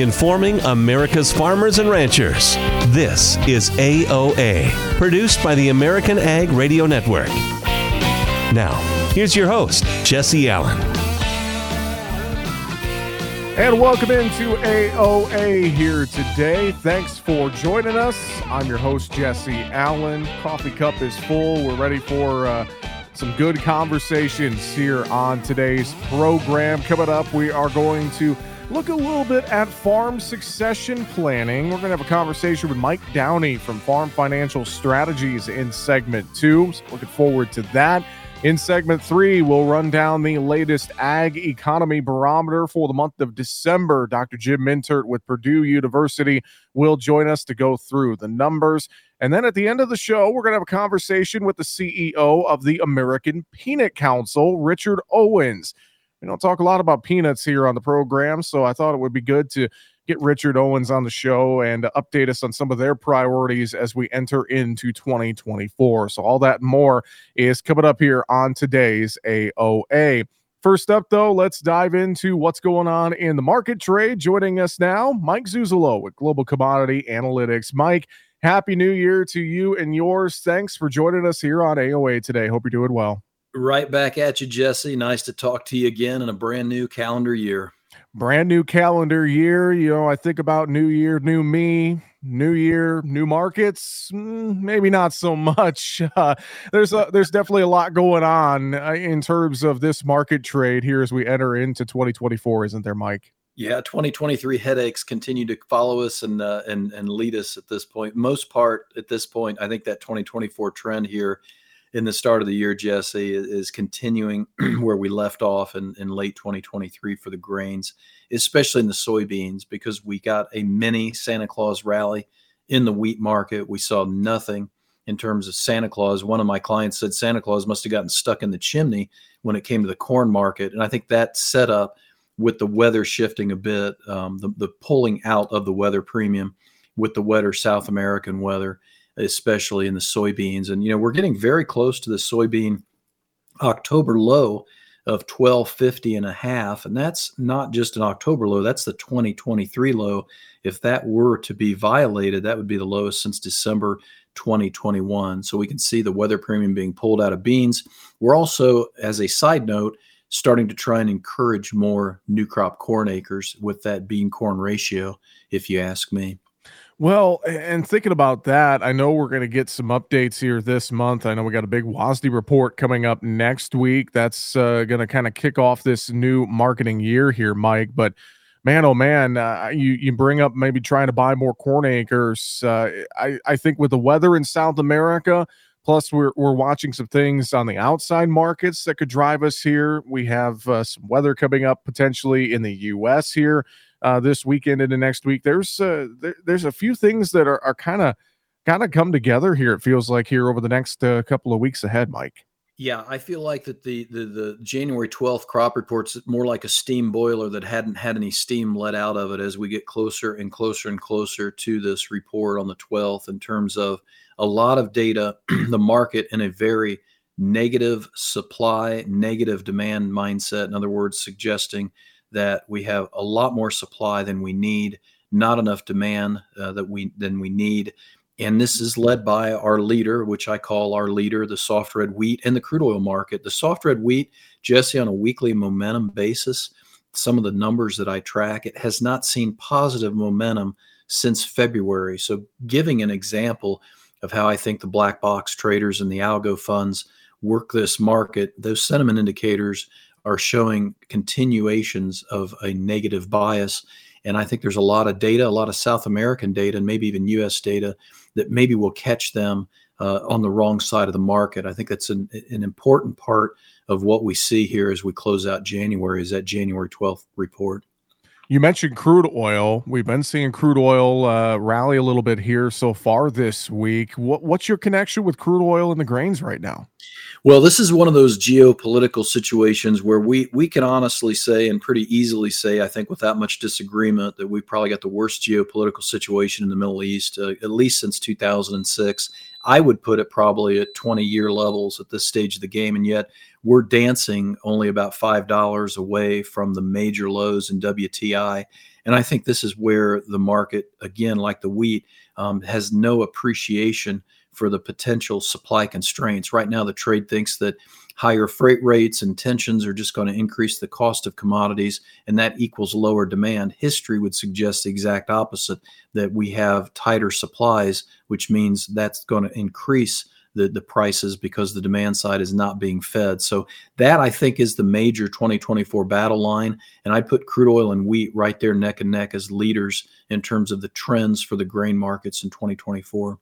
informing America's farmers and ranchers. This is AOA, produced by the American Ag Radio Network. Now, here's your host, Jesse Allen. And welcome into AOA here today. Thanks for joining us. I'm your host, Jesse Allen. Coffee cup is full. We're ready for uh, some good conversations here on today's program. Coming up, we are going to look a little bit at farm succession planning. We're going to have a conversation with Mike Downey from Farm Financial Strategies in segment two. So looking forward to that. In segment three, we'll run down the latest ag economy barometer for the month of December. Dr. Jim Mintert with Purdue University will join us to go through the numbers. And then at the end of the show, we're going to have a conversation with the CEO of the American Peanut Council, Richard Owens. We don't talk a lot about peanuts here on the program, so I thought it would be good to get Richard Owens on the show and update us on some of their priorities as we enter into 2024. So, all that more is coming up here on today's AOA. First up, though, let's dive into what's going on in the market trade. Joining us now, Mike Zuzolo with Global Commodity Analytics. Mike, happy new year to you and yours. Thanks for joining us here on AOA today. Hope you're doing well. Right back at you, Jesse. Nice to talk to you again in a brand new calendar year brand new calendar year. You know, I think about new year, new me, new year, new markets. Mm, maybe not so much. Uh, there's a, there's definitely a lot going on uh, in terms of this market trade here as we enter into 2024, isn't there, Mike? Yeah, 2023 headaches continue to follow us and uh, and and lead us at this point. Most part at this point, I think that 2024 trend here in the start of the year, Jesse, is continuing where we left off in, in late 2023 for the grains, especially in the soybeans, because we got a mini Santa Claus rally in the wheat market. We saw nothing in terms of Santa Claus. One of my clients said Santa Claus must have gotten stuck in the chimney when it came to the corn market. And I think that set up with the weather shifting a bit, um, the, the pulling out of the weather premium with the wetter South American weather especially in the soybeans. And, you know, we're getting very close to the soybean October low of 1250 and a half. And that's not just an October low, that's the 2023 low. If that were to be violated, that would be the lowest since December 2021. So we can see the weather premium being pulled out of beans. We're also, as a side note, starting to try and encourage more new crop corn acres with that bean corn ratio, if you ask me. Well, and thinking about that, I know we're going to get some updates here this month. I know we got a big WASDE report coming up next week. That's uh, going to kind of kick off this new marketing year here, Mike. But man, oh man, uh, you you bring up maybe trying to buy more corn acres. Uh, I I think with the weather in South America, plus we're we're watching some things on the outside markets that could drive us here. We have uh, some weather coming up potentially in the U.S. here uh, this weekend into next week. There's uh, there, there's a few things that are, kind of kind of come together here. It feels like here over the next uh, couple of weeks ahead, Mike. Yeah, I feel like that the, the the January 12th crop report's more like a steam boiler that hadn't had any steam let out of it as we get closer and closer and closer to this report on the 12th in terms of a lot of data, the market in a very negative supply, negative demand mindset. In other words, suggesting that we have a lot more supply than we need, not enough demand uh, that we than we need. And this is led by our leader, which I call our leader, the soft red wheat and the crude oil market. The soft red wheat, Jesse, on a weekly momentum basis, some of the numbers that I track, it has not seen positive momentum since February. So, giving an example of how I think the black box traders and the algo funds work this market, those sentiment indicators are showing continuations of a negative bias. And I think there's a lot of data, a lot of South American data, and maybe even US data that maybe will catch them uh, on the wrong side of the market. I think that's an, an important part of what we see here as we close out January is that January 12th report. You mentioned crude oil. We've been seeing crude oil uh, rally a little bit here so far this week. What, what's your connection with crude oil and the grains right now? Well, this is one of those geopolitical situations where we we can honestly say and pretty easily say, I think, without much disagreement, that we've probably got the worst geopolitical situation in the Middle East, uh, at least since 2006. I would put it probably at 20 year levels at this stage of the game, and yet we're dancing only about five dollars away from the major lows in WTI. And I think this is where the market, again, like the wheat, um, has no appreciation for the potential supply constraints. Right now, the trade thinks that higher freight rates and tensions are just going to increase the cost of commodities, and that equals lower demand. History would suggest the exact opposite that we have tighter supplies, which means that's going to increase. The, the prices because the demand side is not being fed. So that I think is the major 2024 battle line. And I put crude oil and wheat right there neck and neck as leaders in terms of the trends for the grain markets in 2024.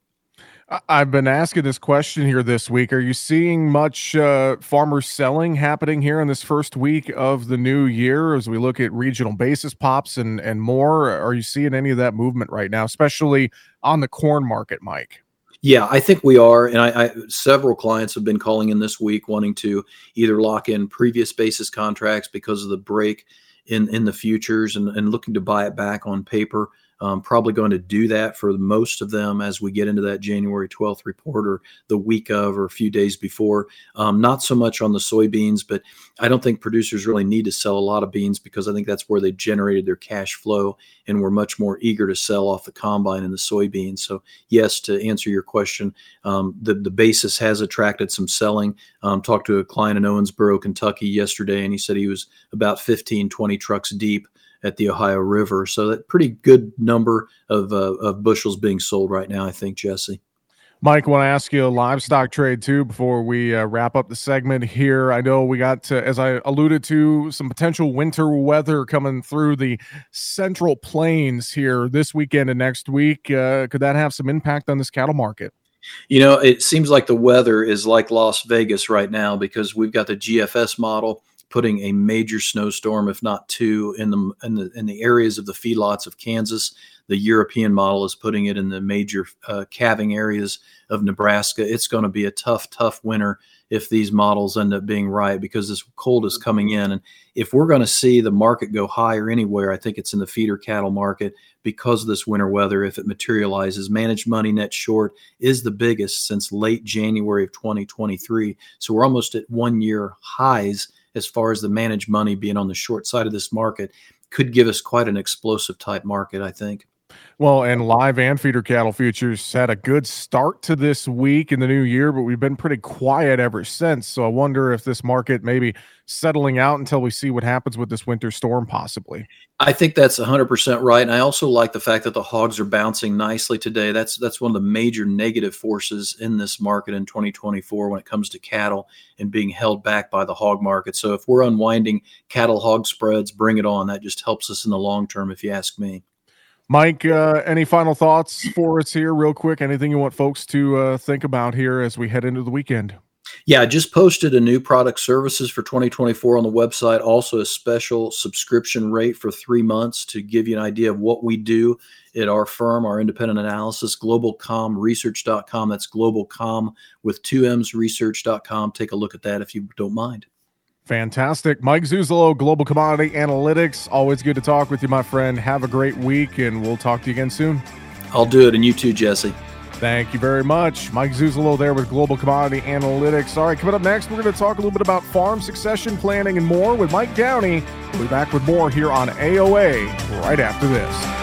I've been asking this question here this week. Are you seeing much uh, farmer selling happening here in this first week of the new year as we look at regional basis pops and, and more? Are you seeing any of that movement right now, especially on the corn market, Mike? Yeah, I think we are, and I, I, several clients have been calling in this week wanting to either lock in previous basis contracts because of the break in in the futures and, and looking to buy it back on paper um, probably going to do that for most of them as we get into that January 12th report or the week of or a few days before. Um, not so much on the soybeans, but I don't think producers really need to sell a lot of beans because I think that's where they generated their cash flow and were much more eager to sell off the combine and the soybeans. So, yes, to answer your question, um, the, the basis has attracted some selling. Um, talked to a client in Owensboro, Kentucky yesterday, and he said he was about 15, 20 trucks deep at the Ohio River. So that pretty good number of, uh, of bushels being sold right now, I think, Jesse. Mike, want to ask you a livestock trade too before we uh, wrap up the segment here. I know we got, to, as I alluded to, some potential winter weather coming through the central plains here this weekend and next week. Uh, could that have some impact on this cattle market? You know, it seems like the weather is like Las Vegas right now because we've got the GFS model putting a major snowstorm, if not two, in the in the in the areas of the feedlots of Kansas. The European model is putting it in the major uh, calving areas of Nebraska. It's going to be a tough, tough winter if these models end up being right because this cold is coming in. And if we're going to see the market go higher anywhere, I think it's in the feeder cattle market because of this winter weather. If it materializes, managed money net short is the biggest since late January of 2023. So we're almost at one year highs as far as the managed money being on the short side of this market could give us quite an explosive type market, I think. Well, and live and feeder cattle futures had a good start to this week in the new year, but we've been pretty quiet ever since. So I wonder if this market maybe settling out until we see what happens with this winter storm, possibly. I think that's 100% right. And I also like the fact that the hogs are bouncing nicely today. That's that's one of the major negative forces in this market in 2024 when it comes to cattle and being held back by the hog market. So if we're unwinding cattle hog spreads, bring it on. That just helps us in the long term, if you ask me. Mike, uh, any final thoughts for us here, real quick? Anything you want folks to uh, think about here as we head into the weekend? Yeah, I just posted a new product services for 2024 on the website. Also, a special subscription rate for three months to give you an idea of what we do at our firm, our independent analysis, globalcommresearch.com. That's globalcomm with two M's research.com. Take a look at that if you don't mind. Fantastic. Mike Zuzolo, Global Commodity Analytics. Always good to talk with you, my friend. Have a great week, and we'll talk to you again soon. I'll do it, and you too, Jesse. Thank you very much. Mike Zuzolo there with Global Commodity Analytics. All right, coming up next, we're going to talk a little bit about farm succession planning and more with Mike Downey. We'll be back with more here on AOA right after this.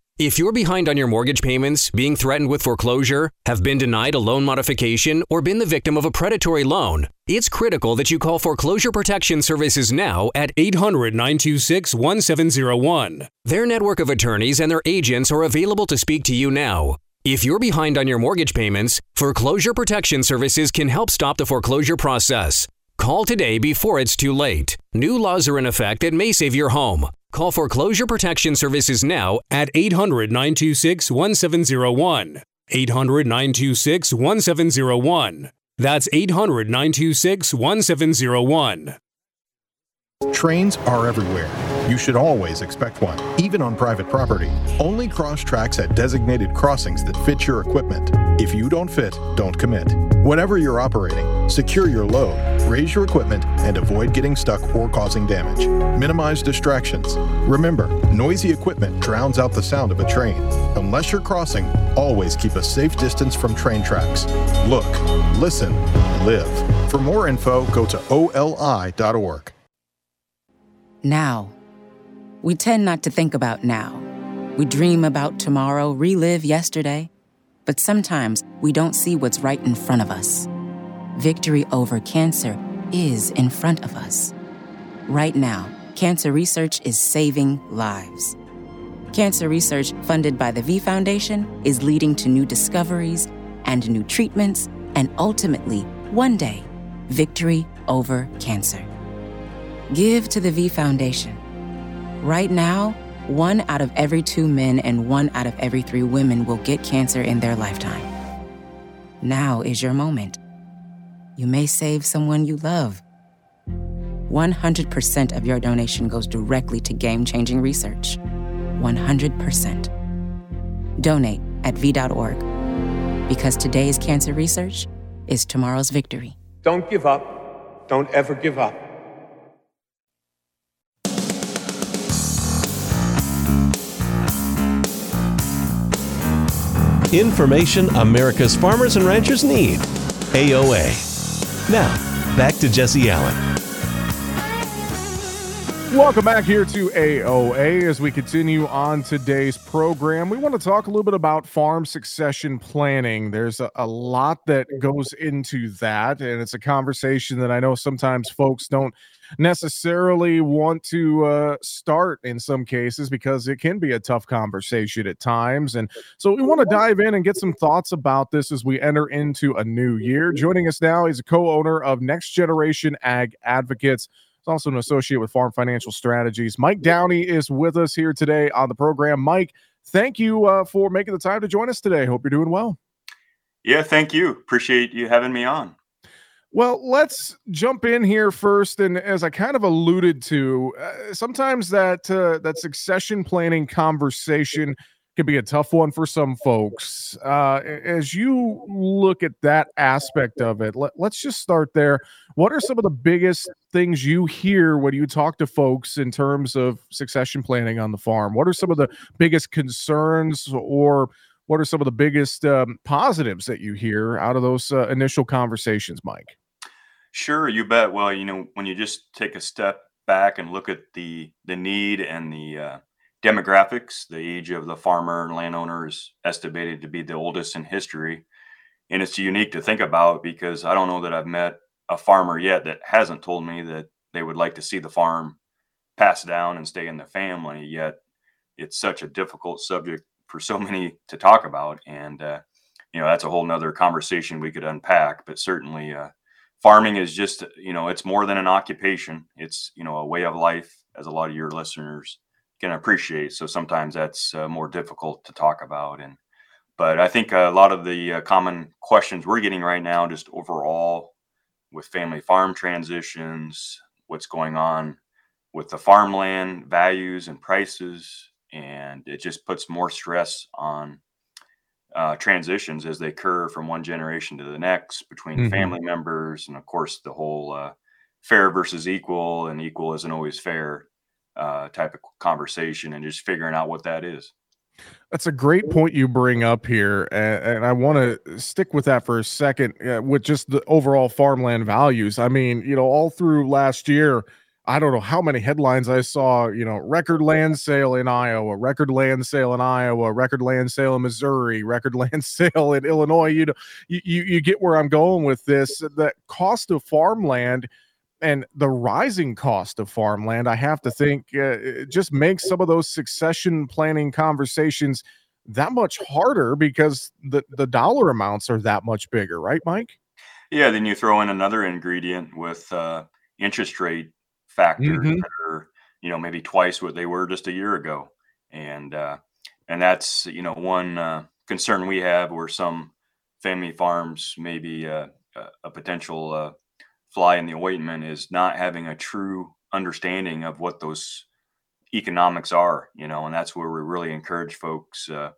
If you're behind on your mortgage payments, being threatened with foreclosure, have been denied a loan modification, or been the victim of a predatory loan, it's critical that you call Foreclosure Protection Services now at 800 926 1701. Their network of attorneys and their agents are available to speak to you now. If you're behind on your mortgage payments, Foreclosure Protection Services can help stop the foreclosure process. Call today before it's too late. New laws are in effect that may save your home. Call Foreclosure Protection Services now at 800 926 1701. 800 926 1701. That's 800 926 1701. Trains are everywhere. You should always expect one, even on private property. Only cross tracks at designated crossings that fit your equipment. If you don't fit, don't commit. Whatever you're operating, secure your load, raise your equipment, and avoid getting stuck or causing damage. Minimize distractions. Remember, noisy equipment drowns out the sound of a train. Unless you're crossing, always keep a safe distance from train tracks. Look, listen, live. For more info, go to oli.org. Now. We tend not to think about now. We dream about tomorrow, relive yesterday, but sometimes we don't see what's right in front of us. Victory over cancer is in front of us. Right now, cancer research is saving lives. Cancer research funded by the V Foundation is leading to new discoveries and new treatments, and ultimately, one day, victory over cancer. Give to the V Foundation. Right now, one out of every two men and one out of every three women will get cancer in their lifetime. Now is your moment. You may save someone you love. 100% of your donation goes directly to game changing research. 100%. Donate at V.org. Because today's cancer research is tomorrow's victory. Don't give up. Don't ever give up. Information America's farmers and ranchers need. AOA. Now, back to Jesse Allen. Welcome back here to AOA as we continue on today's program. We want to talk a little bit about farm succession planning. There's a, a, lot that goes into that, and it's a conversation that I know sometimes folks don't necessarily want to uh, start in some cases because it can be a tough conversation at times. And so we want to dive in and get some thoughts about this as we enter into a new year. Joining us now is a co owner of Next Generation Ag Advocates. He's also an associate with Farm Financial Strategies. Mike Downey is with us here today on the program. Mike, thank you uh, for making the time to join us today. Hope you're doing well. Yeah, thank you. Appreciate you having me on. Well, let's jump in here first, and as I kind of alluded to, uh, sometimes that uh, that succession planning conversation can be a tough one for some folks. Uh, as you look at that aspect of it, let, us just start there. What are some of the biggest things you hear when you talk to folks in terms of succession planning on the farm? What are some of the biggest concerns or what are some of the biggest um, positives that you hear out of those uh, initial conversations, Mike? Sure, you bet. Well, you know, when you just take a step back and look at the the need and the uh, demographics, the age of the farmer and landowner is estimated to be the oldest in history, and it's unique to think about because I don't know that I've met a farmer yet that hasn't told me that they would like to see the farm pass down and stay in the family. Yet, it's such a difficult subject for so many to talk about, and uh, you know that's a whole nother conversation we could unpack. But certainly. Uh, farming is just you know it's more than an occupation. It's you know a way of life as a lot of your listeners can appreciate. So sometimes that's uh, more difficult to talk about and but i think a lot of the uh, common questions we're getting right now just overall with family farm transitions what's going on with the farmland values and prices and it just puts more stress on uh, transitions as they occur from one generation to the next between mm-hmm. family members, and of course the whole uh, fair versus equal and equal isn't always fair uh, type of conversation, and just figuring out what that is. That's a great point you bring up here, and, and I want to stick with that for a second uh, with just the overall farmland values. I mean, you know, all through last year, I don't know how many headlines I saw, you know, record land sale in Iowa, record land sale in Iowa, record land sale in Missouri, record land sale in Illinois. You know, you, you, get where I'm going with this. The cost of farmland and the rising cost of farmland, I have to think, uh, just makes some of those succession planning conversations that much harder because the the dollar amounts are that much bigger, right, Mike? Yeah. Then you throw in another ingredient with uh, interest rate factors mm-hmm. that are, you know, maybe twice what they were just a year ago, and uh, and that's you know one uh, concern we have where some family farms maybe uh, a potential uh, fly in the ointment is not having a true understanding of what those economics are, you know, and that's where we really encourage folks. Uh,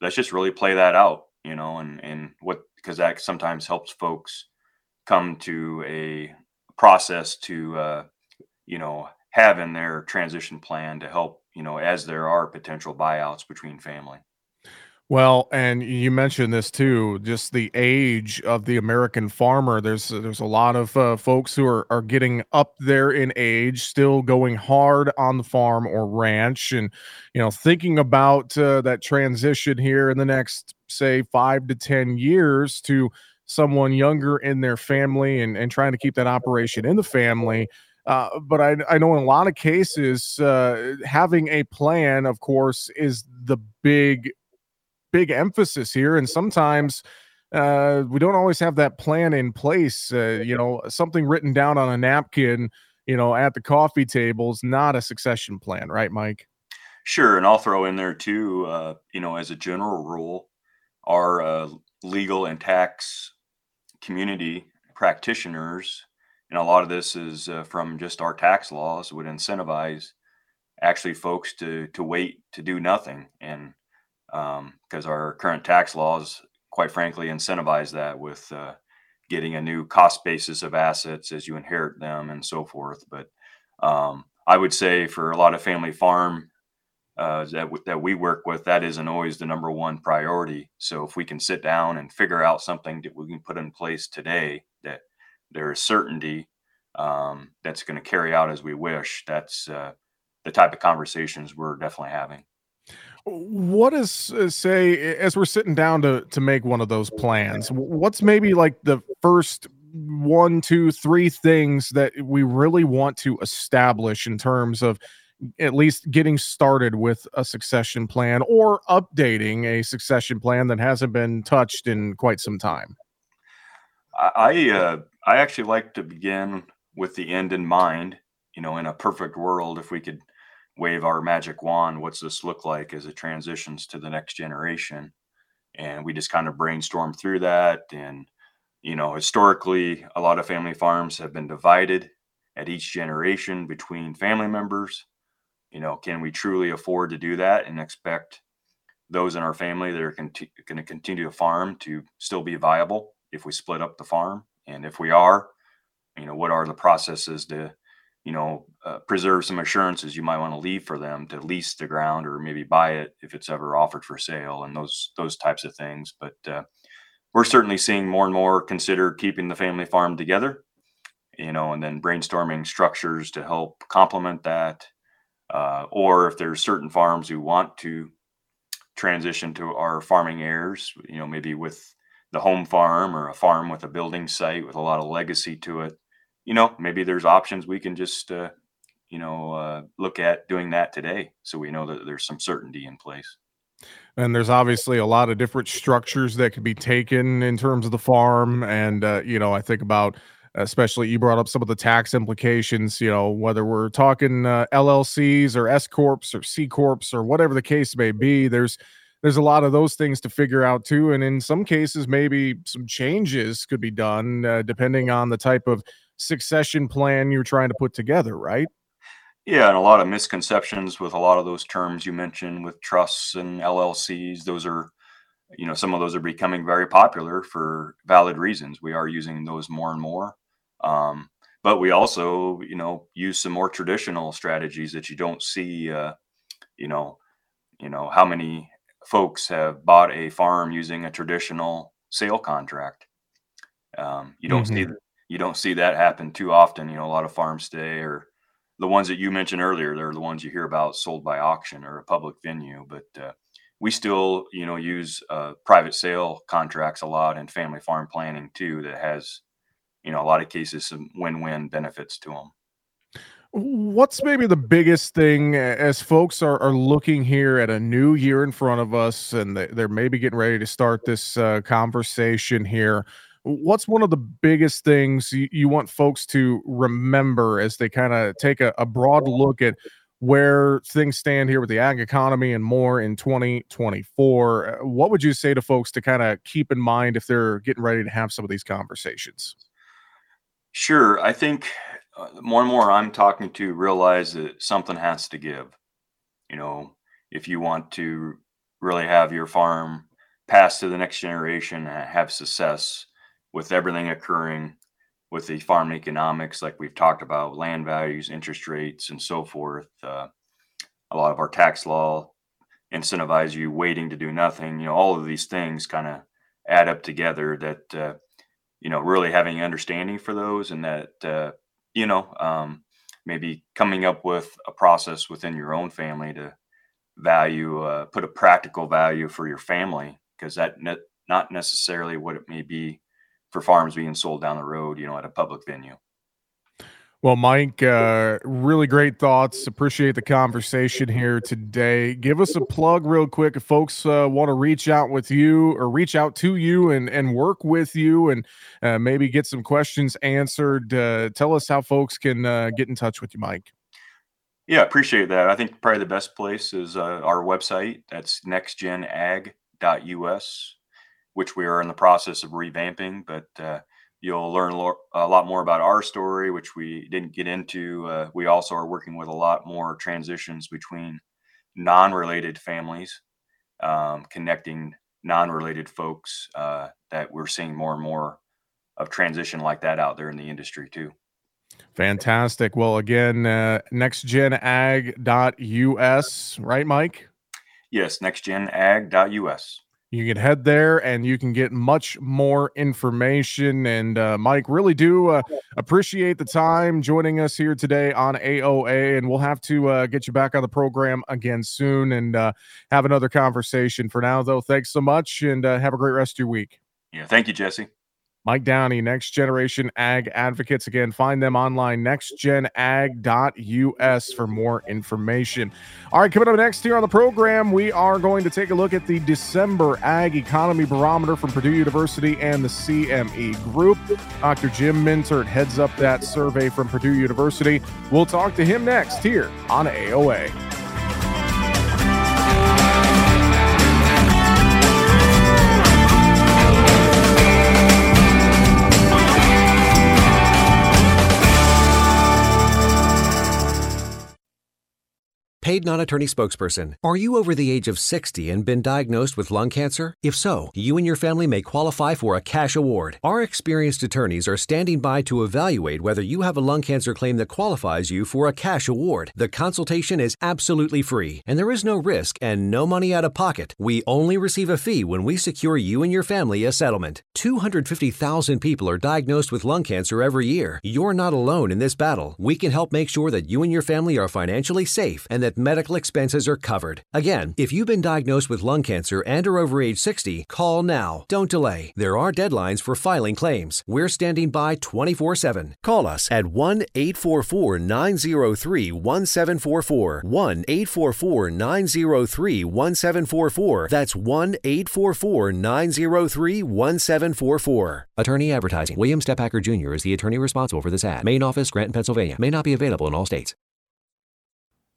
let's just really play that out, you know, and and what because that sometimes helps folks come to a process to uh, you know have in their transition plan to help you know as there are potential buyouts between family. Well, and you mentioned this too, just the age of the American farmer. There's there's a lot of uh, folks who are are getting up there in age, still going hard on the farm or ranch, and you know thinking about uh, that transition here in the next say five to ten years to someone younger in their family and and trying to keep that operation in the family. Uh, but I, I know in a lot of cases, uh, having a plan, of course, is the big big emphasis here, and sometimes uh, we don't always have that plan in place. Uh, you know, something written down on a napkin, you know, at the coffee table is not a succession plan, right, Mike? Sure, and I'll throw in there too. Uh, you know, as a general rule, our legal and tax community practitioners, and a lot of this is uh, from just our tax laws, would incentivize actually folks to to wait to do nothing and because um, our current tax laws, quite frankly, incentivize that with uh, getting a new cost basis of assets as you inherit them and so forth. But um, I would say for a lot of family farm uh, that, w- that we work with, that isn't always the number one priority. So if we can sit down and figure out something that we can put in place today that there is certainty um, that's going to carry out as we wish, that's uh, the type of conversations we're definitely having. What is uh, say as we're sitting down to to make one of those plans what's maybe like the first one two three things that we really want to establish in terms of at least getting started with a succession plan or updating a succession plan that hasn't been touched in quite some time? I uh, i actually like to begin with the end in mind you know in a perfect world if we could wave our magic wand what's this look like as it transitions to the next generation? And we just kind of brainstorm through that and you know historically a lot of family farms have been divided at each generation between family members. You know can we truly afford to do that and expect those in our family that are conti- going to continue to farm to still be viable if we split up the farm and if we are you know what are the processes to you know, uh, preserve some assurances you might want to leave for them to lease the ground or maybe buy it if it's ever offered for sale and those those types of things. But uh, we're certainly seeing more and more consider keeping the family farm together, you know, and then brainstorming structures to help complement that. Uh, or if there's certain farms who want to transition to our farming heirs, you know, maybe with the home farm or a farm with a building site with a lot of legacy to it you know, maybe there's options we can just, uh, you know, uh, look at doing that today. So we know that there's some certainty in place. And there's obviously a lot of different structures that could be taken in terms of the farm. And, uh, you know, I think about, especially you brought up some of the tax implications, you know, whether we're talking uh, LLCs or S Corps or C Corps or whatever the case may be, there's, there's a lot of those things to figure out too. And in some cases, maybe some changes could be done uh, depending on the type of succession plan you're trying to put together, right? Yeah, and a lot of misconceptions with a lot of those terms you mentioned with trusts and LLCs. Those are, you know, some of those are becoming very popular for valid reasons. We are using those more and more. Um, but we also, you know, use some more traditional strategies that you don't see, uh, you know, you know, how many folks have bought a farm using a traditional sale contract. Um, you don't mm-hmm. see you don't see that happen too often. You know, a lot of farms today are the ones that you mentioned earlier. They're the ones you hear about sold by auction or a public venue, but uh, we still, you know, use uh, private sale contracts a lot and family farm planning too. That has, you know, a lot of cases some win-win benefits to them. What's maybe the biggest thing as folks are, are looking here at a new year in front of us and they're maybe getting ready to start this uh, conversation here? What's one of the biggest things you, you want folks to remember as they kind of take a, a broad look at where things stand here with the ag economy and more in 2024? Uh, what would you say to folks to kind of keep in mind if they're getting ready to have some of these conversations? Sure. I think more and more I'm talking to realize that something has to give. You know, if you want to really have your farm pass to the next generation and have success with everything occurring with the farm economics, like we've talked about, land values, interest rates, and so forth. Uh, a lot of our tax law incentivize you waiting to do nothing. You know, all of these things kind of add up together. That uh, you know, really having understanding for those, and that uh, you know, um, maybe coming up with a process within your own family to value, uh, put a practical value for your family, because that ne- not necessarily what it may be for farms being sold down the road, you know, at a public venue. Well, Mike, uh, really great thoughts. Appreciate the conversation here today. Give us a plug real quick if folks uh, want to reach out with you or reach out to you and, and work with you and uh, maybe get some questions answered. Uh, tell us how folks can uh, get in touch with you, Mike. Yeah, appreciate that. I think probably the best place is uh, our website. That's nextgenag.us, which we are in the process of revamping, but You'll learn a lot more about our story, which we didn't get into. Uh, we also are working with a lot more transitions between non related families, um, connecting non related folks uh, that we're seeing more and more of transition like that out there in the industry, too. Fantastic. Well, again, uh, nextgenag.us, right, Mike? Yes, nextgenag.us you can head there and you can get much more information. And uh, Mike, really do uh, appreciate the time joining us here today on AOA. And we'll have to uh, get you back on the program again soon and uh, have another conversation. For now, though, thanks so much and uh, have a great rest of your week. Yeah, thank you, Jesse. Mike Downey, Next Generation Ag Advocates. Again, find them online, nextgenag.us for more information. All right, coming up next here on the program, we are going to take a look at the December Ag Economy Barometer from Purdue University and the CME Group. Dr. Jim Mintert heads up that survey from Purdue University. We'll talk to him next here on AOA. Paid non attorney spokesperson. Are you over the age of 60 and been diagnosed with lung cancer? If so, you and your family may qualify for a cash award. Our experienced attorneys are standing by to evaluate whether you have a lung cancer claim that qualifies you for a cash award. The consultation is absolutely free, and there is no risk and no money out of pocket. We only receive a fee when we secure you and your family a settlement. 250,000 people are diagnosed with lung cancer every year. You're not alone in this battle. We can help make sure that you and your family are financially safe and that medical expenses are covered. Again, if you've been diagnosed with lung cancer and are over age 60, call now. Don't delay. There are deadlines for filing claims. We're standing by 24 7. Call us at 1 844 903 1744. 1 844 903 1744. That's 1 844 903 1744. Attorney Advertising. William Stepacker Jr. is the attorney responsible for this ad. Main office, Scranton, Pennsylvania. May not be available in all states.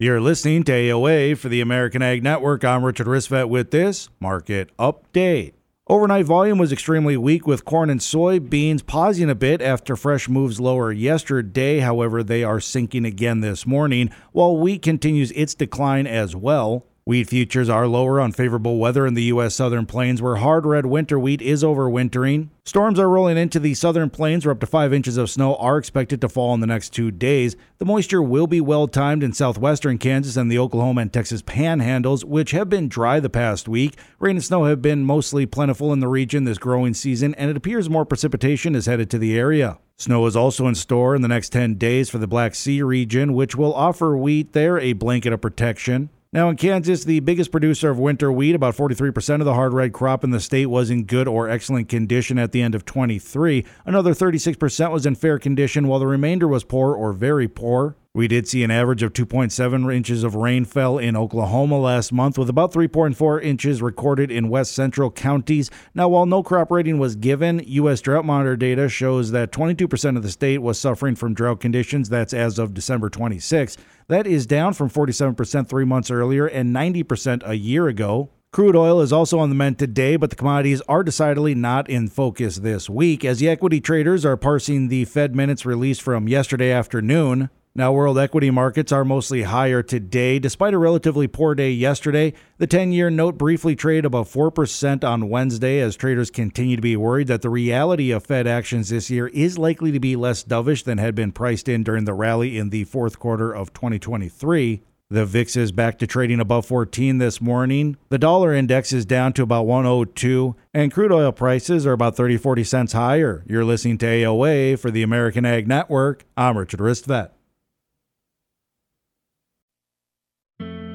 You're listening to AOA for the American Ag Network. I'm Richard Ristvet with this market update. Overnight volume was extremely weak with corn and soybeans pausing a bit after fresh moves lower yesterday. However, they are sinking again this morning while wheat continues its decline as well. Wheat futures are lower on favorable weather in the U.S. southern plains where hard red winter wheat is overwintering. Storms are rolling into the southern plains where up to 5 inches of snow are expected to fall in the next two days. The moisture will be well timed in southwestern Kansas and the Oklahoma and Texas panhandles, which have been dry the past week. Rain and snow have been mostly plentiful in the region this growing season, and it appears more precipitation is headed to the area. Snow is also in store in the next 10 days for the Black Sea region, which will offer wheat there a blanket of protection. Now, in Kansas, the biggest producer of winter wheat, about 43% of the hard red crop in the state was in good or excellent condition at the end of 23. Another 36% was in fair condition, while the remainder was poor or very poor. We did see an average of 2.7 inches of rain fell in Oklahoma last month, with about 3.4 inches recorded in west central counties. Now, while no crop rating was given, U.S. Drought Monitor data shows that 22% of the state was suffering from drought conditions. That's as of December 26. That is down from 47% three months earlier and 90% a year ago. Crude oil is also on the mend today, but the commodities are decidedly not in focus this week as the equity traders are parsing the Fed minutes released from yesterday afternoon. Now, world equity markets are mostly higher today. Despite a relatively poor day yesterday, the 10 year note briefly traded above 4% on Wednesday as traders continue to be worried that the reality of Fed actions this year is likely to be less dovish than had been priced in during the rally in the fourth quarter of 2023. The VIX is back to trading above 14 this morning. The dollar index is down to about 102, and crude oil prices are about 30, 40 cents higher. You're listening to AOA for the American Ag Network. I'm Richard Ristvet.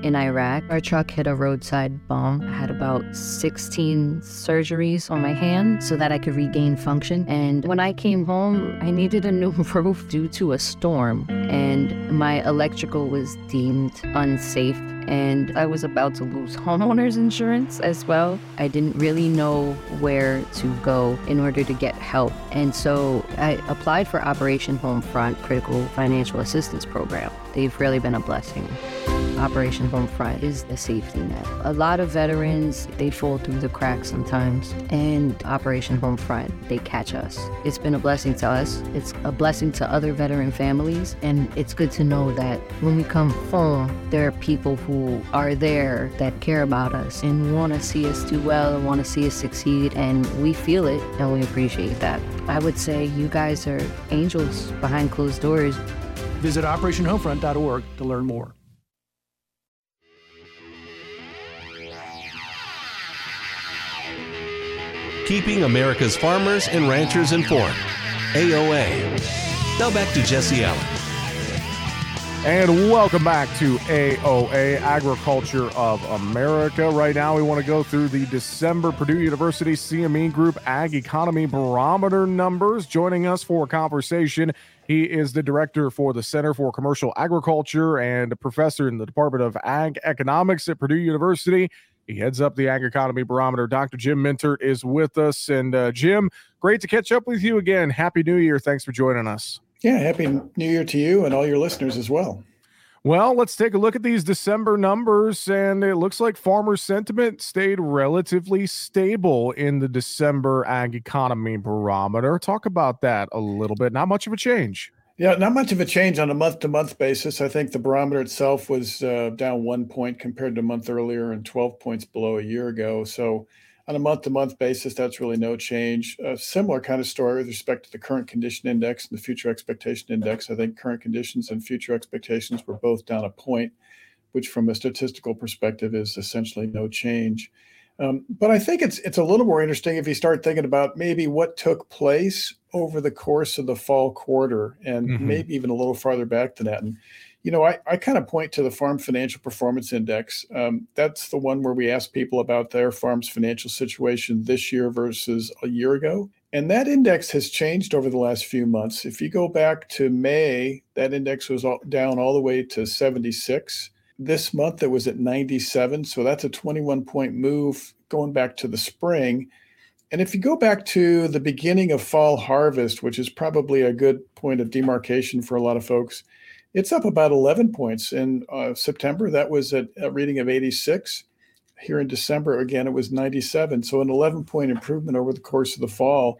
In Iraq. Our truck hit a roadside bomb. I had about 16 surgeries on my hand so that I could regain function. And when I came home, I needed a new roof due to a storm, and my electrical was deemed unsafe and I was about to lose homeowners insurance as well. I didn't really know where to go in order to get help. And so I applied for Operation Homefront Critical Financial Assistance Program. They've really been a blessing. Operation Homefront is the safety net. A lot of veterans, they fall through the cracks sometimes, and Operation Homefront, they catch us. It's been a blessing to us. It's a blessing to other veteran families, and it's good to know that when we come home, there are people who who are there that care about us and want to see us do well and want to see us succeed. And we feel it and we appreciate that. I would say you guys are angels behind closed doors. Visit OperationHomefront.org to learn more. Keeping America's farmers and ranchers informed. AOA. Now back to Jesse Allen. And welcome back to AOA, Agriculture of America. Right now, we want to go through the December Purdue University CME Group Ag Economy Barometer numbers. Joining us for a conversation, he is the director for the Center for Commercial Agriculture and a professor in the Department of Ag Economics at Purdue University. He heads up the Ag Economy Barometer. Dr. Jim Mintert is with us. And uh, Jim, great to catch up with you again. Happy New Year. Thanks for joining us. Yeah, happy New Year to you and all your listeners as well. Well, let's take a look at these December numbers, and it looks like farmer sentiment stayed relatively stable in the December ag economy barometer. Talk about that a little bit. Not much of a change. Yeah, not much of a change on a month to month basis. I think the barometer itself was uh, down one point compared to a month earlier and 12 points below a year ago. So, on a month to month basis, that's really no change. A similar kind of story with respect to the current condition index and the future expectation index. I think current conditions and future expectations were both down a point, which from a statistical perspective is essentially no change. Um, but I think it's it's a little more interesting if you start thinking about maybe what took place over the course of the fall quarter and mm-hmm. maybe even a little farther back than that. And you know, I, I kind of point to the Farm Financial Performance Index. Um, that's the one where we ask people about their farm's financial situation this year versus a year ago. And that index has changed over the last few months. If you go back to May, that index was all, down all the way to 76. This month it was at 97. So that's a 21 point move going back to the spring. And if you go back to the beginning of fall harvest, which is probably a good point of demarcation for a lot of folks, it's up about 11 points in uh, September. That was at a reading of 86. Here in December, again, it was 97. So an 11 point improvement over the course of the fall.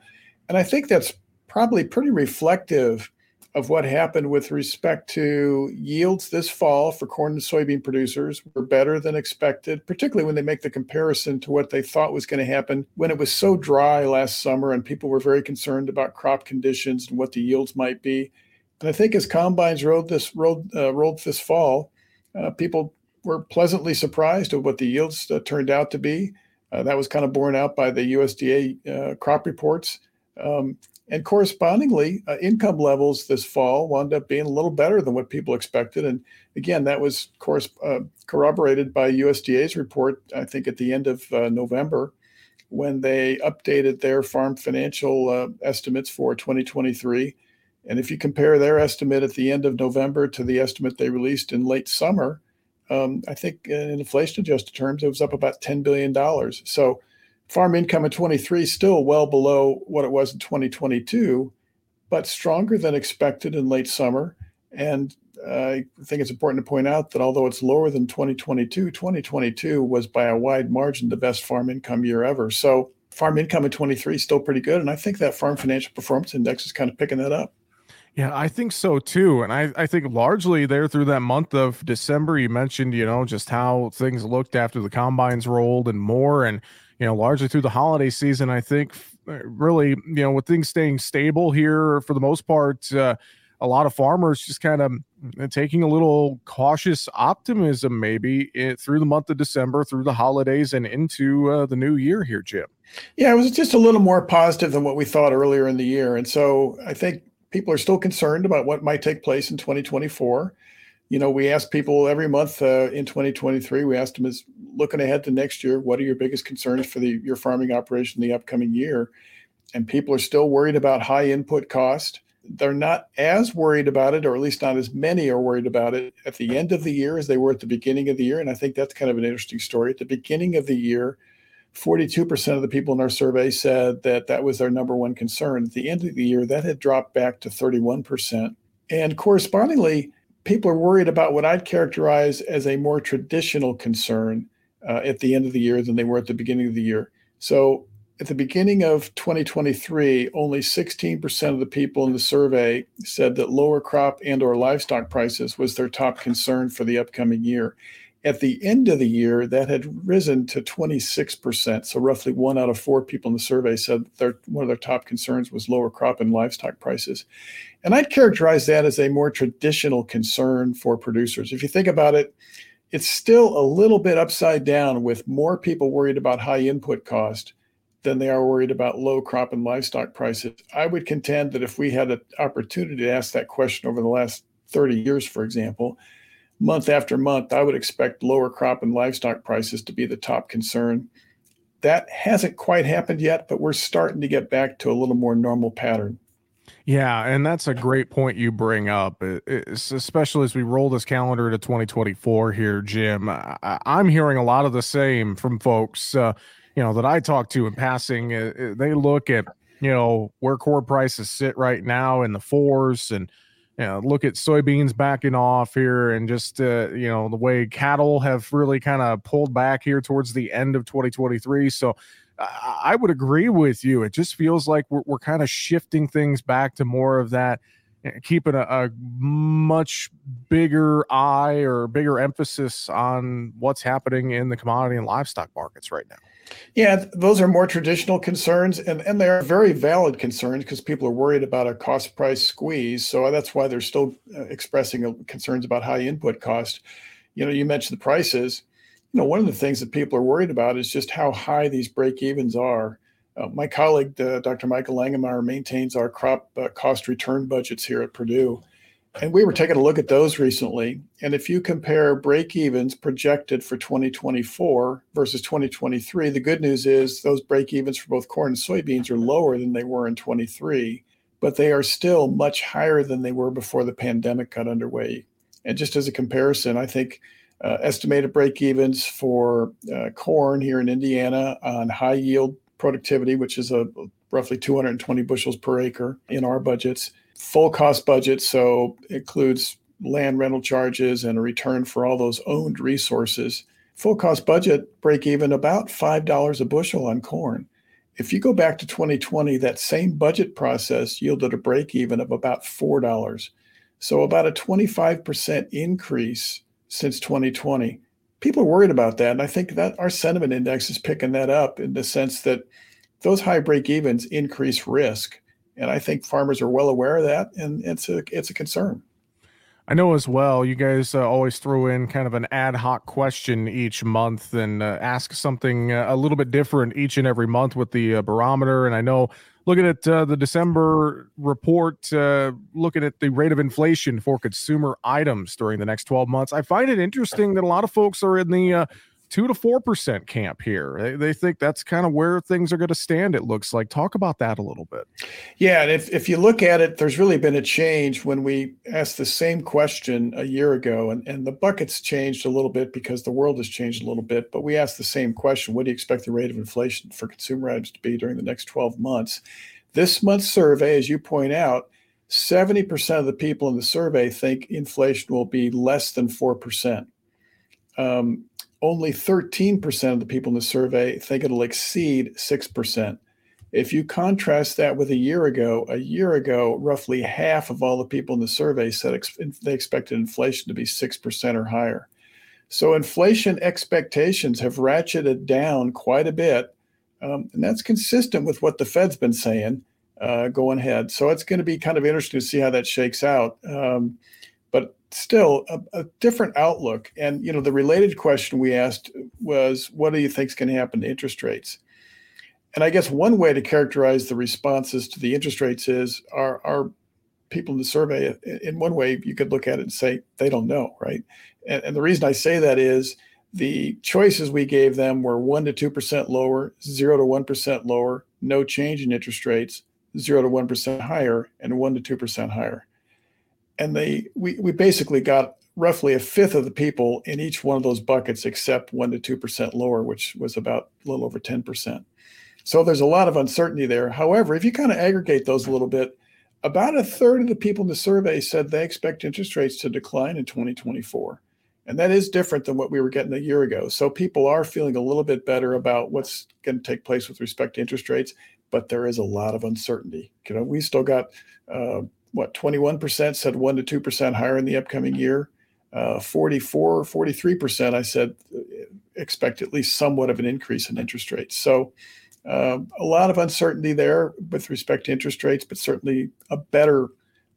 And I think that's probably pretty reflective of what happened with respect to yields this fall for corn and soybean producers were better than expected, particularly when they make the comparison to what they thought was going to happen when it was so dry last summer and people were very concerned about crop conditions and what the yields might be. And I think as combines rolled this rolled, uh, rolled this fall, uh, people were pleasantly surprised at what the yields uh, turned out to be. Uh, that was kind of borne out by the USDA uh, crop reports. Um, and correspondingly, uh, income levels this fall wound up being a little better than what people expected. And again, that was course corroborated by USDA's report, I think, at the end of November, when they updated their farm financial estimates for 2023. And if you compare their estimate at the end of November to the estimate they released in late summer, um, I think in inflation adjusted terms, it was up about $10 billion. So farm income in 23 still well below what it was in 2022 but stronger than expected in late summer. And i think it's important to point out that although it's lower than 2022 2022 was by a wide margin the best farm income year ever. So farm income in 23 is still pretty good and i think that farm financial performance index is kind of picking that up yeah, I think so too. And I, I think largely there through that month of December, you mentioned, you know, just how things looked after the combines rolled and more. And you know, largely through the holiday season. I think uh, really, you know, with things staying stable here for the most part, uh, a lot of farmers just kind of uh, taking a little cautious optimism maybe it, eh, through the month of December, through the holidays, and into uh, the new year here, Jim. Yeah, it was just a little more positive than what we thought earlier in the year. And so I think people are still concerned about what might take place in 2024 you know, we ask people every month uh, in 2023. We asked them, "Is looking ahead to next year? What are your biggest concerns for the your farming operation in the upcoming year?" And people are still worried about high input cost. They're not as worried about it, or at least not as many are worried about it at the end of the year as they were at the beginning of the year. And I think that's kind of an interesting story. At the beginning of the year, 42% of the people in our survey said that that was their number one concern. At the end of the year, that had dropped back to 31%. And correspondingly, people are worried about what I'd characterize as a more traditional concern uh, at the end of the year than they were at the beginning of the year. So at the beginning of 2023, only 16% of the people in the survey said that lower crop and or livestock prices was their top concern for the upcoming year. At the end of the year, that had risen to 26%. So, roughly one out of four people in the survey said their, one of their top concerns was lower crop and livestock prices. And I'd characterize that as a more traditional concern for producers. If you think about it, it's still a little bit upside down with more people worried about high input cost than they are worried about low crop and livestock prices. I would contend that if we had an opportunity to ask that question over the last 30 years, for example, month after month, I would expect lower crop and livestock prices to be the top concern. That hasn't quite happened yet, but we're starting to get back to a little more normal pattern. Yeah, and that's a great point you bring up, it's especially as we roll this calendar to 2024 here, Jim. I, am hearing a lot of the same from folks, uh, you know, that I talk to in passing. Uh, they look at, you know, where core prices sit right now in the fours and – you know, look at soybeans backing off here and just, uh, you know, the way cattle have really kind of pulled back here towards the end of 2023. So I, would agree with you. It just feels like we're, we're kind of shifting things back to more of that, eh, keeping a, a much bigger eye or bigger emphasis on what's happening in the commodity and livestock markets right now. Yeah, those are more traditional concerns, and, and they are very valid concerns because people are worried about a cost price squeeze. So that's why they're still uh, expressing concerns about high input cost. You know, you mentioned the prices. You know, one of the things that people are worried about is just how high these break evens are. Uh, my colleague, uh, Dr. Michael Langemeier, maintains our crop uh, cost return budgets here at Purdue. And we were taking a look at those recently. And if you compare break evens projected for 2024 versus 2023, the good news is those break evens for both corn and soybeans are lower than they were in 23, but they are still much higher than they were before the pandemic got underway. And just as a comparison, I think uh, estimated break evens for uh, corn here in Indiana on high yield productivity, which is a roughly 220 bushels per acre in our budgets full cost budget, so includes land rental charges and a return for all those owned resources. Full cost budget break even about $5 a bushel on corn. If you go back to 2020, that same budget process yielded a break even of about $4. So, about a 25% increase since 2020. People are worried about that. And I think that our sentiment index is picking that up in the sense that those high break evens increase risk. And I think farmers are well aware of that. And it's a, it's a concern. I know as well, you guys uh, always throw in kind of an ad hoc question each month and uh, ask something uh, a little bit different each and every month with the uh, barometer. And I know looking at uh, the December report, looking at the rate of inflation for consumer items during the next 12 months, I find it interesting that a lot of folks are in the two to four percent camp here. They, they think that's kind of where things are going to stand. It looks like. Talk about that a little bit. Yeah, and if if you look at it, there's really been a change when we asked the same question a year ago, and and the buckets changed a little bit because the world has changed a little bit. But we asked the same question: What do you expect the rate of inflation for consumer items to be during the next 12 months? This month's survey, as you point out. 70% of the people in the survey think inflation will be less than 4%. Um, only 13% of the people in the survey think it'll exceed 6%. If you contrast that with a year ago, a year ago, roughly half of all the people in the survey said ex- they expected inflation to be 6% or higher. So inflation expectations have ratcheted down quite a bit. Um, and that's consistent with what the Fed's been saying uh, going ahead. So it's going to be kind of interesting to see how that shakes out. Um, but still a, a, different outlook. And you know, the related question we asked was, "What do you think is going to happen to interest rates?" And I guess one way to characterize the responses to the interest rates is, are are people in the survey? In one way, you could look at it and say they don't know, right? And, and the reason I say that is the choices we gave them were one to two percent lower, zero to one percent lower, no change in interest rates, zero to one percent higher, and one to two percent higher and they we, we basically got roughly a fifth of the people in each one of those buckets except 1 to 2% lower which was about a little over 10% so there's a lot of uncertainty there. However if you kind of aggregate those a little bit about a third of the people in the survey said they expect interest rates to decline in 2024 and that is different than what we were getting a year ago. So people are feeling a little bit better about what's going to take place with respect to interest rates but there is a lot of uncertainty. You know we still got uh, what 21% said 1 to 2% higher in the upcoming year. Uh, 44 43% i said uh, expect at least somewhat of an increase in interest rates. So uh, a lot of uncertainty there with respect to interest rates but certainly a better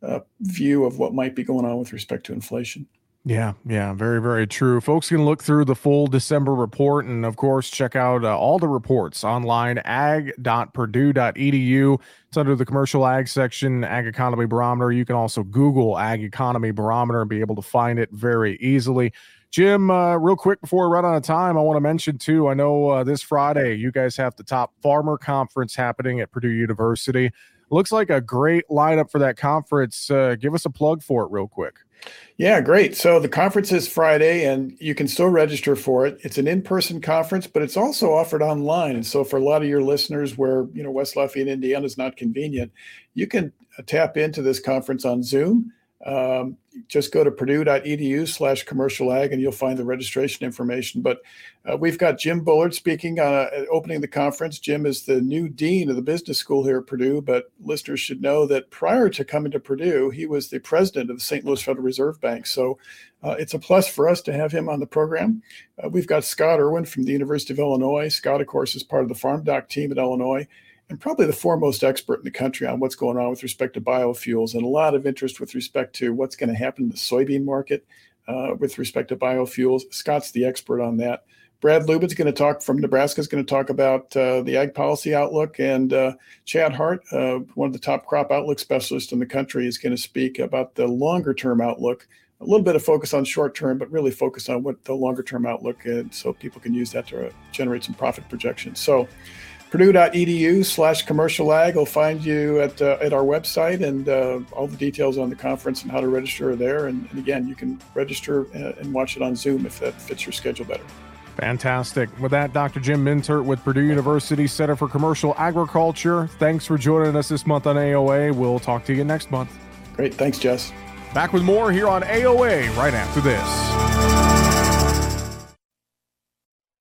uh, view of what might be going on with respect to inflation yeah, yeah, very, very true. Folks can look through the full December report and, of course, check out uh, all the reports online, ag.purdue.edu. It's under the commercial ag section, Ag Economy Barometer. You can also Google Ag Economy Barometer and be able to find it very easily. Jim, uh, real quick before we run out of time, I want to mention too. I know uh, this Friday you guys have the top farmer conference happening at Purdue University. Looks like a great lineup for that conference. Uh, give us a plug for it, real quick. Yeah, great. So the conference is Friday and you can still register for it. It's an in-person conference, but it's also offered online. And so for a lot of your listeners where, you know, West Lafayette, Indiana is not convenient, you can tap into this conference on Zoom um, just go to purdue.edu slash commercial ag and you'll find the registration information. But uh, we've got Jim Bullard speaking uh, opening the conference. Jim is the new dean of the business school here at Purdue, but listeners should know that prior to coming to Purdue, he was the president of the St. Louis Federal Reserve Bank. So uh, it's a plus for us to have him on the program. Uh, we've got Scott Irwin from the University of Illinois. Scott, of course, is part of the Farm Doc team at Illinois and probably the foremost expert in the country on what's going on with respect to biofuels and a lot of interest with respect to what's going to happen in the soybean market uh, with respect to biofuels. Scott's the expert on that. Brad Lubben's going to talk from Nebraska is going to talk about uh, the ag policy outlook, and uh, Chad Hart, uh, one of the top crop outlook specialists in the country, is going to speak about the longer term outlook. A little bit of focus on short term, but really focus on what the longer term outlook is, so people can use that to generate some profit projections. So, purdue.edu slash commercial ag will find you at, uh, at our website and uh, all the details on the conference and how to register are there and, and again you can register uh, and watch it on zoom if that fits your schedule better Fantastic. With that, Dr. Jim Mintert with Purdue University Center for Commercial Agriculture. Thanks for joining us this month on AOA. We'll talk to you next month. Great. Thanks, Jess. Back with more here on AOA right after this.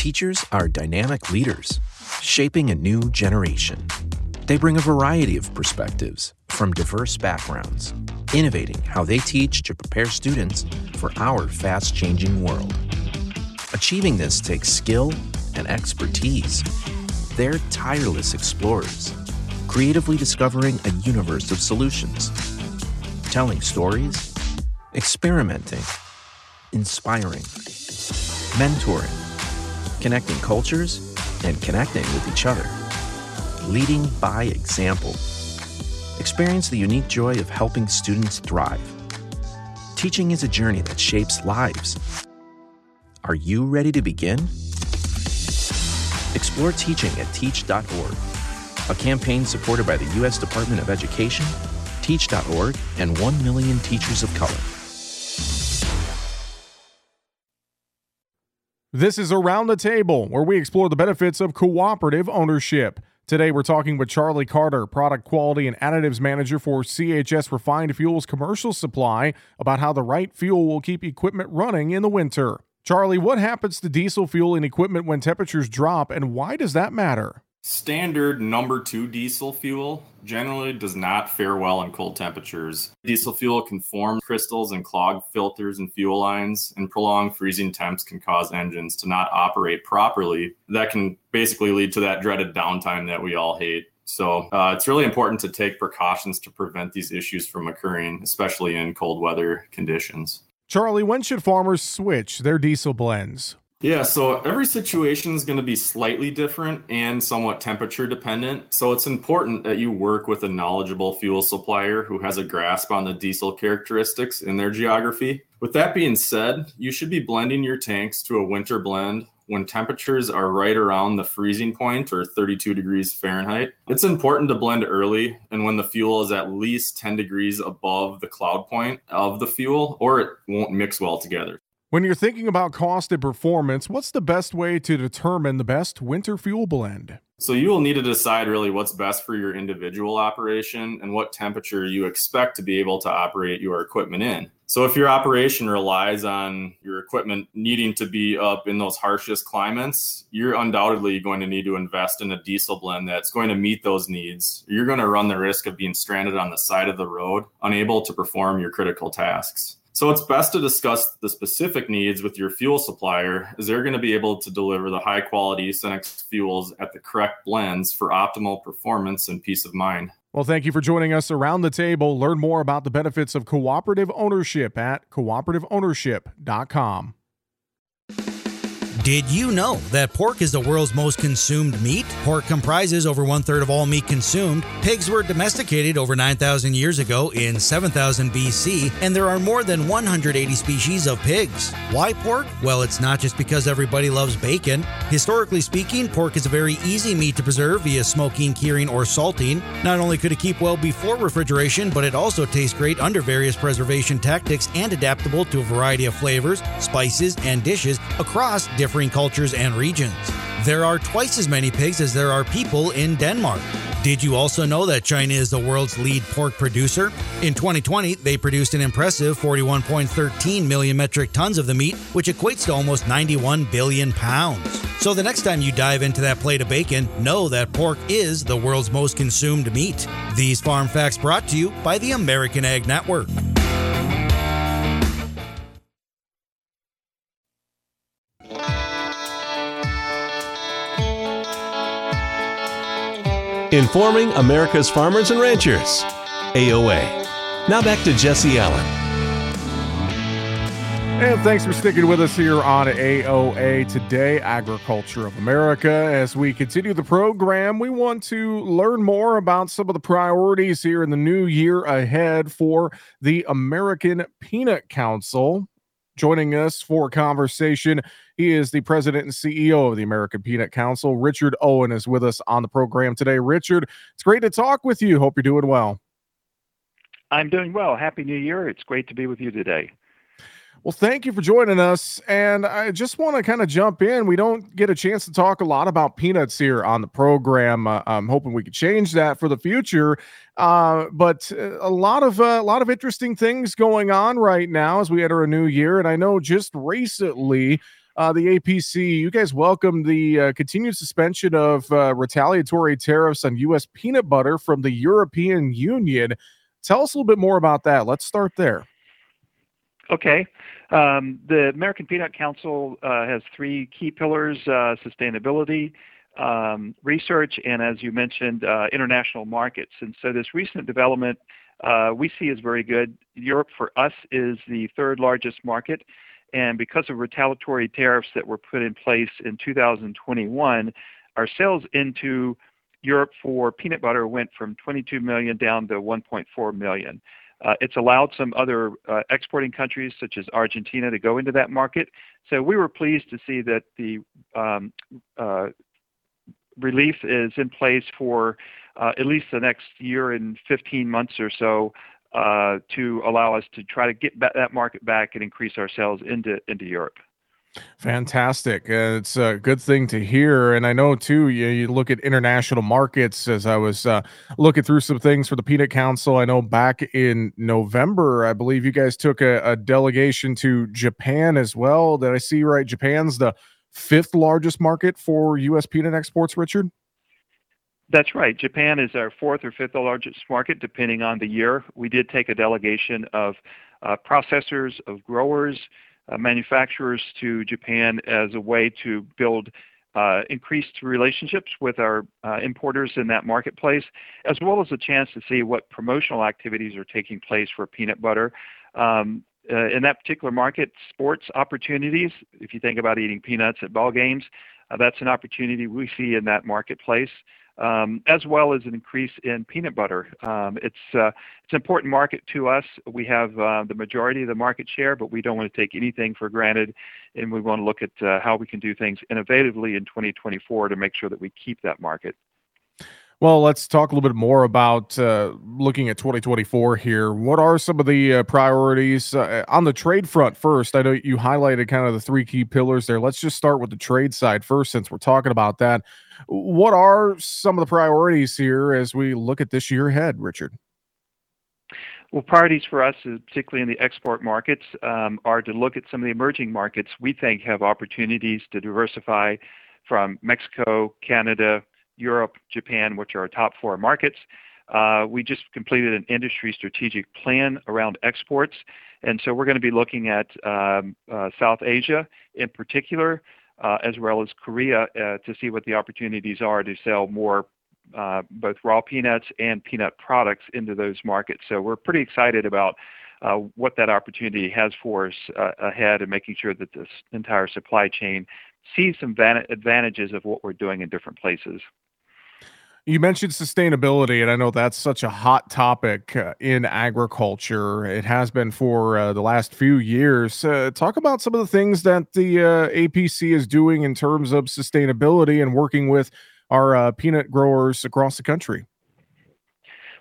Teachers are dynamic leaders, shaping a new generation. They bring a variety of perspectives from diverse backgrounds, innovating how they teach to prepare students for our fast changing world. Achieving this takes skill and expertise. They're tireless explorers, creatively discovering a universe of solutions, telling stories, experimenting, inspiring, mentoring, connecting cultures, and connecting with each other, leading by example. Experience the unique joy of helping students thrive. Teaching is a journey that shapes lives. Are you ready to begin? Explore teaching at teach.org, a campaign supported by the U.S. Department of Education, Teach.org, and 1 million teachers of color. This is Around the Table, where we explore the benefits of cooperative ownership. Today, we're talking with Charlie Carter, Product Quality and Additives Manager for CHS Refined Fuels Commercial Supply, about how the right fuel will keep equipment running in the winter. Charlie, what happens to diesel fuel in equipment when temperatures drop, and why does that matter? Standard number two diesel fuel generally does not fare well in cold temperatures. Diesel fuel can form crystals and clog filters and fuel lines, and prolonged freezing temps can cause engines to not operate properly. That can basically lead to that dreaded downtime that we all hate. So uh, it's really important to take precautions to prevent these issues from occurring, especially in cold weather conditions. Charlie, when should farmers switch their diesel blends? Yeah, so every situation is going to be slightly different and somewhat temperature dependent. So it's important that you work with a knowledgeable fuel supplier who has a grasp on the diesel characteristics in their geography. With that being said, you should be blending your tanks to a winter blend when temperatures are right around the freezing point or 32 degrees Fahrenheit. It's important to blend early and when the fuel is at least 10 degrees above the cloud point of the fuel, or it won't mix well together. When you're thinking about cost and performance, what's the best way to determine the best winter fuel blend? So you will need to decide really what's best for your individual operation and what temperature you expect to be able to operate your equipment in. So if your operation relies on your equipment needing to be up in those harshest climates, you're undoubtedly going to need to invest in a diesel blend that's going to meet those needs. You're going to run the risk of being stranded on the side of the road, unable to perform your critical tasks. So it's best to discuss the specific needs with your fuel supplier as they're going to be able to deliver the high quality Cenex fuels at the correct blends for optimal performance and peace of mind. Well, thank you for joining us around the table. Learn more about the benefits of cooperative ownership at cooperativeownership.com. Did you know that pork is the world's most consumed meat? Pork comprises over one third of all meat consumed. Pigs were domesticated over 9,000 years ago in 7000 BC, and there are more than 180 species of pigs. Why pork? Well, it's not just because everybody loves bacon. Historically speaking, pork is a very easy meat to preserve via smoking, curing, or salting. Not only could it keep well before refrigeration, but it also tastes great under various preservation tactics and adaptable to a variety of flavors, spices, and dishes across different cultures and regions. There are twice as many pigs as there are people in Denmark. Did you also know that China is the world's lead pork producer? In 2020, they produced an impressive 41.13 million metric tons of the meat, which equates to almost 91 billion pounds. So the next time you dive into that plate of bacon, know that pork is the world's most consumed meat. These farm facts brought to you by the American Ag Network. Informing America's farmers and ranchers. AOA. Now back to Jesse Allen. And thanks for sticking with us here on AOA today, Agriculture of America. As we continue the program, we want to learn more about some of the priorities here in the new year ahead for the American Peanut Council. Joining us for conversation, he is the president and CEO of the American Peanut Council. Richard Owen is with us on the program today. Richard, it's great to talk with you. Hope you're doing well. I'm doing well. Happy New Year. It's great to be with you today. Well, thank you for joining us. And I just want to kind of jump in. We don't get a chance to talk a lot about peanuts here on the program. Uh, I'm hoping we could change that for the future. Uh, but uh, a lot of uh, a lot of interesting things going on right now as we enter a new year. And I know just recently. Uh, the APC, you guys welcomed the uh, continued suspension of retaliatory tariffs on U.S. peanut butter from the European Union. Tell us a little bit more about that. Let's start there. Okay. Um, the American Peanut Council uh, has three key pillars uh, sustainability, um, research, and as you mentioned, uh, international markets. And so this recent development uh, we see as very good. Europe for us is the third largest market. And because of retaliatory tariffs that were put in place in 2021, our sales into Europe for peanut butter went from 22 million down to 1.4 million. Uh, it's allowed some other uh, exporting countries, such as Argentina, to go into that market. So we were pleased to see that the um, uh, relief is in place for uh, at least the next year and 15 months or so uh, to allow us to try to get that market back and increase our sales into into Europe. Fantastic. Uh, it's a good thing to hear. And I know, too, you, you look at international markets as I was uh, looking through some things for the Peanut Council. I know back in November, I believe you guys took a, a delegation to Japan as well. Did I see right? Japan's the fifth largest market for U.S. peanut exports, Richard? That's right. Japan is our fourth or fifth largest market, depending on the year. We did take a delegation of uh, processors, of growers, manufacturers to Japan as a way to build uh, increased relationships with our uh, importers in that marketplace, as well as a chance to see what promotional activities are taking place for peanut butter. Um, uh, in that particular market, sports opportunities, if you think about eating peanuts at ball games, uh, that's an opportunity we see in that marketplace um, as well as an increase in peanut butter. Um, it's uh, it's an important market to us. We have uh, the majority of the market share, but we don't want to take anything for granted, and we want to look at uh, how we can do things innovatively in 2024 to make sure that we keep that market. Well, let's talk a little bit more about uh, looking at 2024 here. What are some of the uh, priorities uh, on the trade front first? I know you highlighted kind of the three key pillars there. Let's just start with the trade side first, since we're talking about that. What are some of the priorities here as we look at this year ahead, Richard? Well, priorities for us, particularly in the export markets, um, are to look at some of the emerging markets we think have opportunities to diversify from Mexico, Canada, Europe, Japan, which are our top four markets. Uh, we just completed an industry strategic plan around exports, and so we're going to be looking at um, uh, South Asia in particular, uh, as well as Korea, to see what the opportunities are to sell more both raw peanuts and peanut products into those markets. So we're pretty excited about what that opportunity has for us ahead and making sure that this entire supply chain sees some advantages of what we're doing in different places. You mentioned sustainability, and I know that's such a hot topic uh, in agriculture. It has been for uh, the last few years. Uh, talk about some of the things that the uh, APC is doing in terms of sustainability and working with our uh, peanut growers across the country.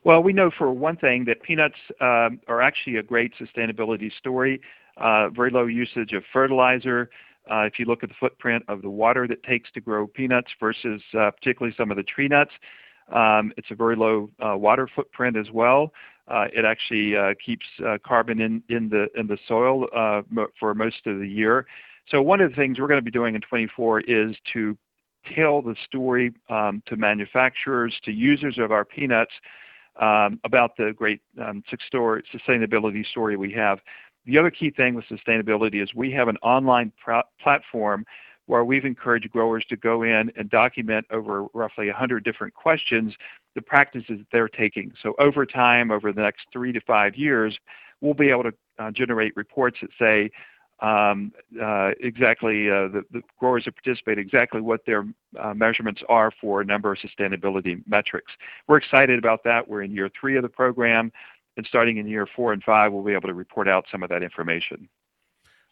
Well, we know for one thing that peanuts um, are actually a great sustainability story. Very low usage of fertilizer, uh, if you look at the footprint of the water that takes to grow peanuts versus uh, particularly some of the tree nuts, um, it's a very low uh, water footprint as well. Uh, it actually uh, keeps uh, carbon in, in the in the soil for most of the year. So one of the things we're going to be doing in 24 is to tell the story um, to manufacturers, to users of our peanuts um, about the great um, sustainability story we have. The other key thing with sustainability is we have an online pr- platform where we've encouraged growers to go in and document over roughly 100 different questions the practices they're taking. So over time, over the next three to five years, we'll be able to uh, generate reports that say um, uh, exactly uh, the, the, growers that participate exactly what their uh, measurements are for a number of sustainability metrics. We're excited about that. We're in year three of the program, and starting in year four and five, we'll be able to report out some of that information.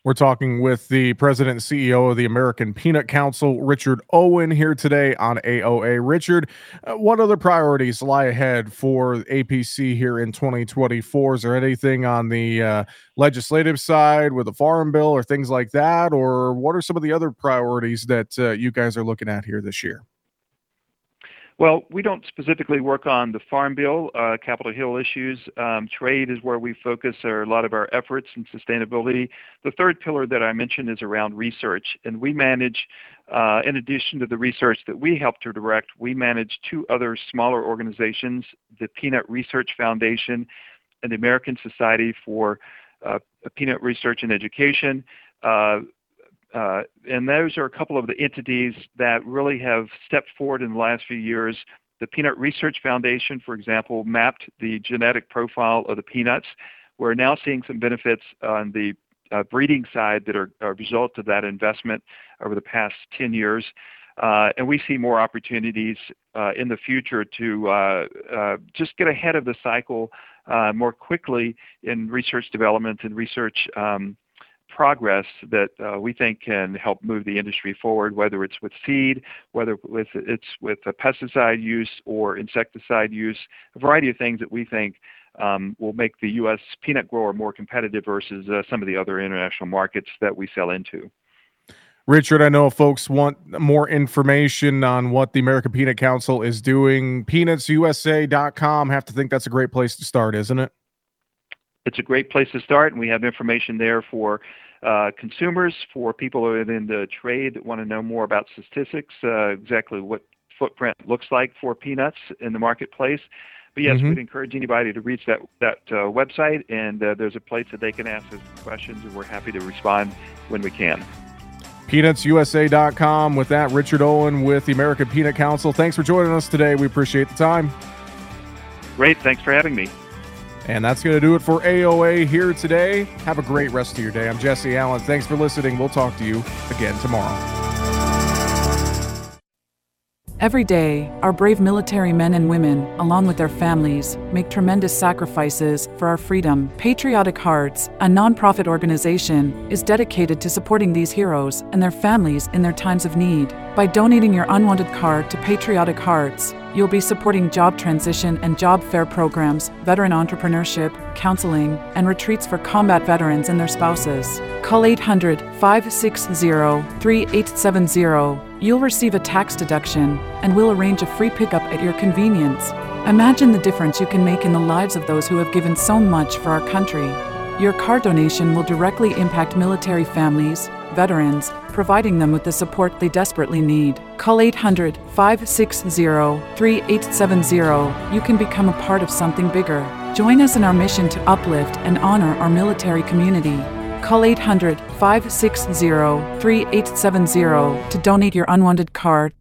We're talking with the president and CEO of the American Peanut Council, Richard Owen, here today on AOA. Richard, uh, what other priorities lie ahead for APC here in 2024? Is there anything on the uh, legislative side with the Farm Bill or things like that? Or what are some of the other priorities that uh, you guys are looking at here this year? Well, we don't specifically work on the Farm Bill, uh, Capitol Hill issues. Um, trade is where we focus our, a lot of our efforts and sustainability. The third pillar that I mentioned is around research, and we manage, uh, in addition to the research that we help to direct, we manage two other smaller organizations, the Peanut Research Foundation and the American Society for uh, Peanut Research and Education. Uh, uh, and those are a couple of the entities that really have stepped forward in the last few years. The Peanut Research Foundation, for example, mapped the genetic profile of the peanuts. We're now seeing some benefits on the uh, breeding side that are a result of that investment over the past 10 years. Uh, and we see more opportunities uh, in the future to uh, uh just get ahead of the cycle uh, more quickly in research development and research um, progress that uh, we think can help move the industry forward, whether it's with seed, whether with, it's with pesticide use or insecticide use, a variety of things that we think um, will make the U.S. peanut grower more competitive versus uh, some of the other international markets that we sell into. Richard, I know folks want more information on what the American Peanut Council is doing. Peanutsusa.com. Have to think that's a great place to start, isn't it? It's a great place to start, and we have information there for uh, consumers, for people in the trade that want to know more about statistics, uh, exactly what footprint looks like for peanuts in the marketplace. But yes, mm-hmm. we'd encourage anybody to reach that that uh, website, and uh, there's a place that they can ask us questions, and we're happy to respond when we can. PeanutsUSA.com. With that, Richard Owen with the American Peanut Council. Thanks for joining us today. We appreciate the time. Great. Thanks for having me. And that's going to do it for AOA here today. Have a great rest of your day. I'm Jesse Allen. Thanks for listening. We'll talk to you again tomorrow. Every day, our brave military men and women, along with their families, make tremendous sacrifices for our freedom. Patriotic Hearts, a nonprofit organization, is dedicated to supporting these heroes and their families in their times of need. By donating your unwanted card to Patriotic Hearts, You'll be supporting job transition and job fair programs, veteran entrepreneurship, counseling, and retreats for combat veterans and their spouses. Call 800 560 3870. You'll receive a tax deduction, and we'll arrange a free pickup at your convenience. Imagine the difference you can make in the lives of those who have given so much for our country. Your car donation will directly impact military families, veterans, providing them with the support they desperately need. Call 800 560 3870. You can become a part of something bigger. Join us in our mission to uplift and honor our military community. Call 800 560 3870 to donate your unwanted card.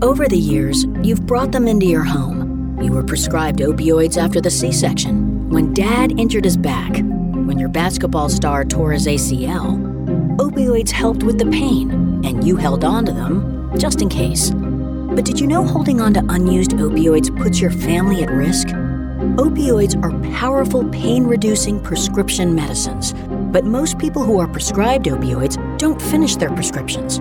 Over the years, you've brought them into your home. You were prescribed opioids after the C section, when dad injured his back, basketball star tore his ACL opioids helped with the pain, and you held on to them just in case. But did you know holding on to unused opioids puts your family at risk? Opioids are powerful pain reducing prescription medicines, but most people who are prescribed opioids don't finish their prescriptions.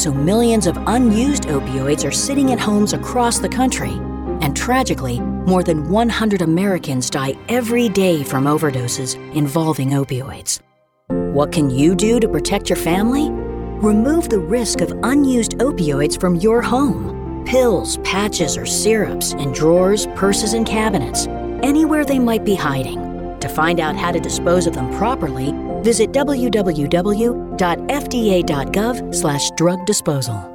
So millions of unused opioids are sitting at homes across the country. And tragically, more than 100 Americans die every day from overdoses involving opioids. What can you do to protect your family? Remove the risk of unused opioids from your home. Pills, patches, or syrups in drawers, purses, and cabinets, anywhere they might be hiding. To find out how to dispose of them properly, visit www.fda.gov/drug disposal.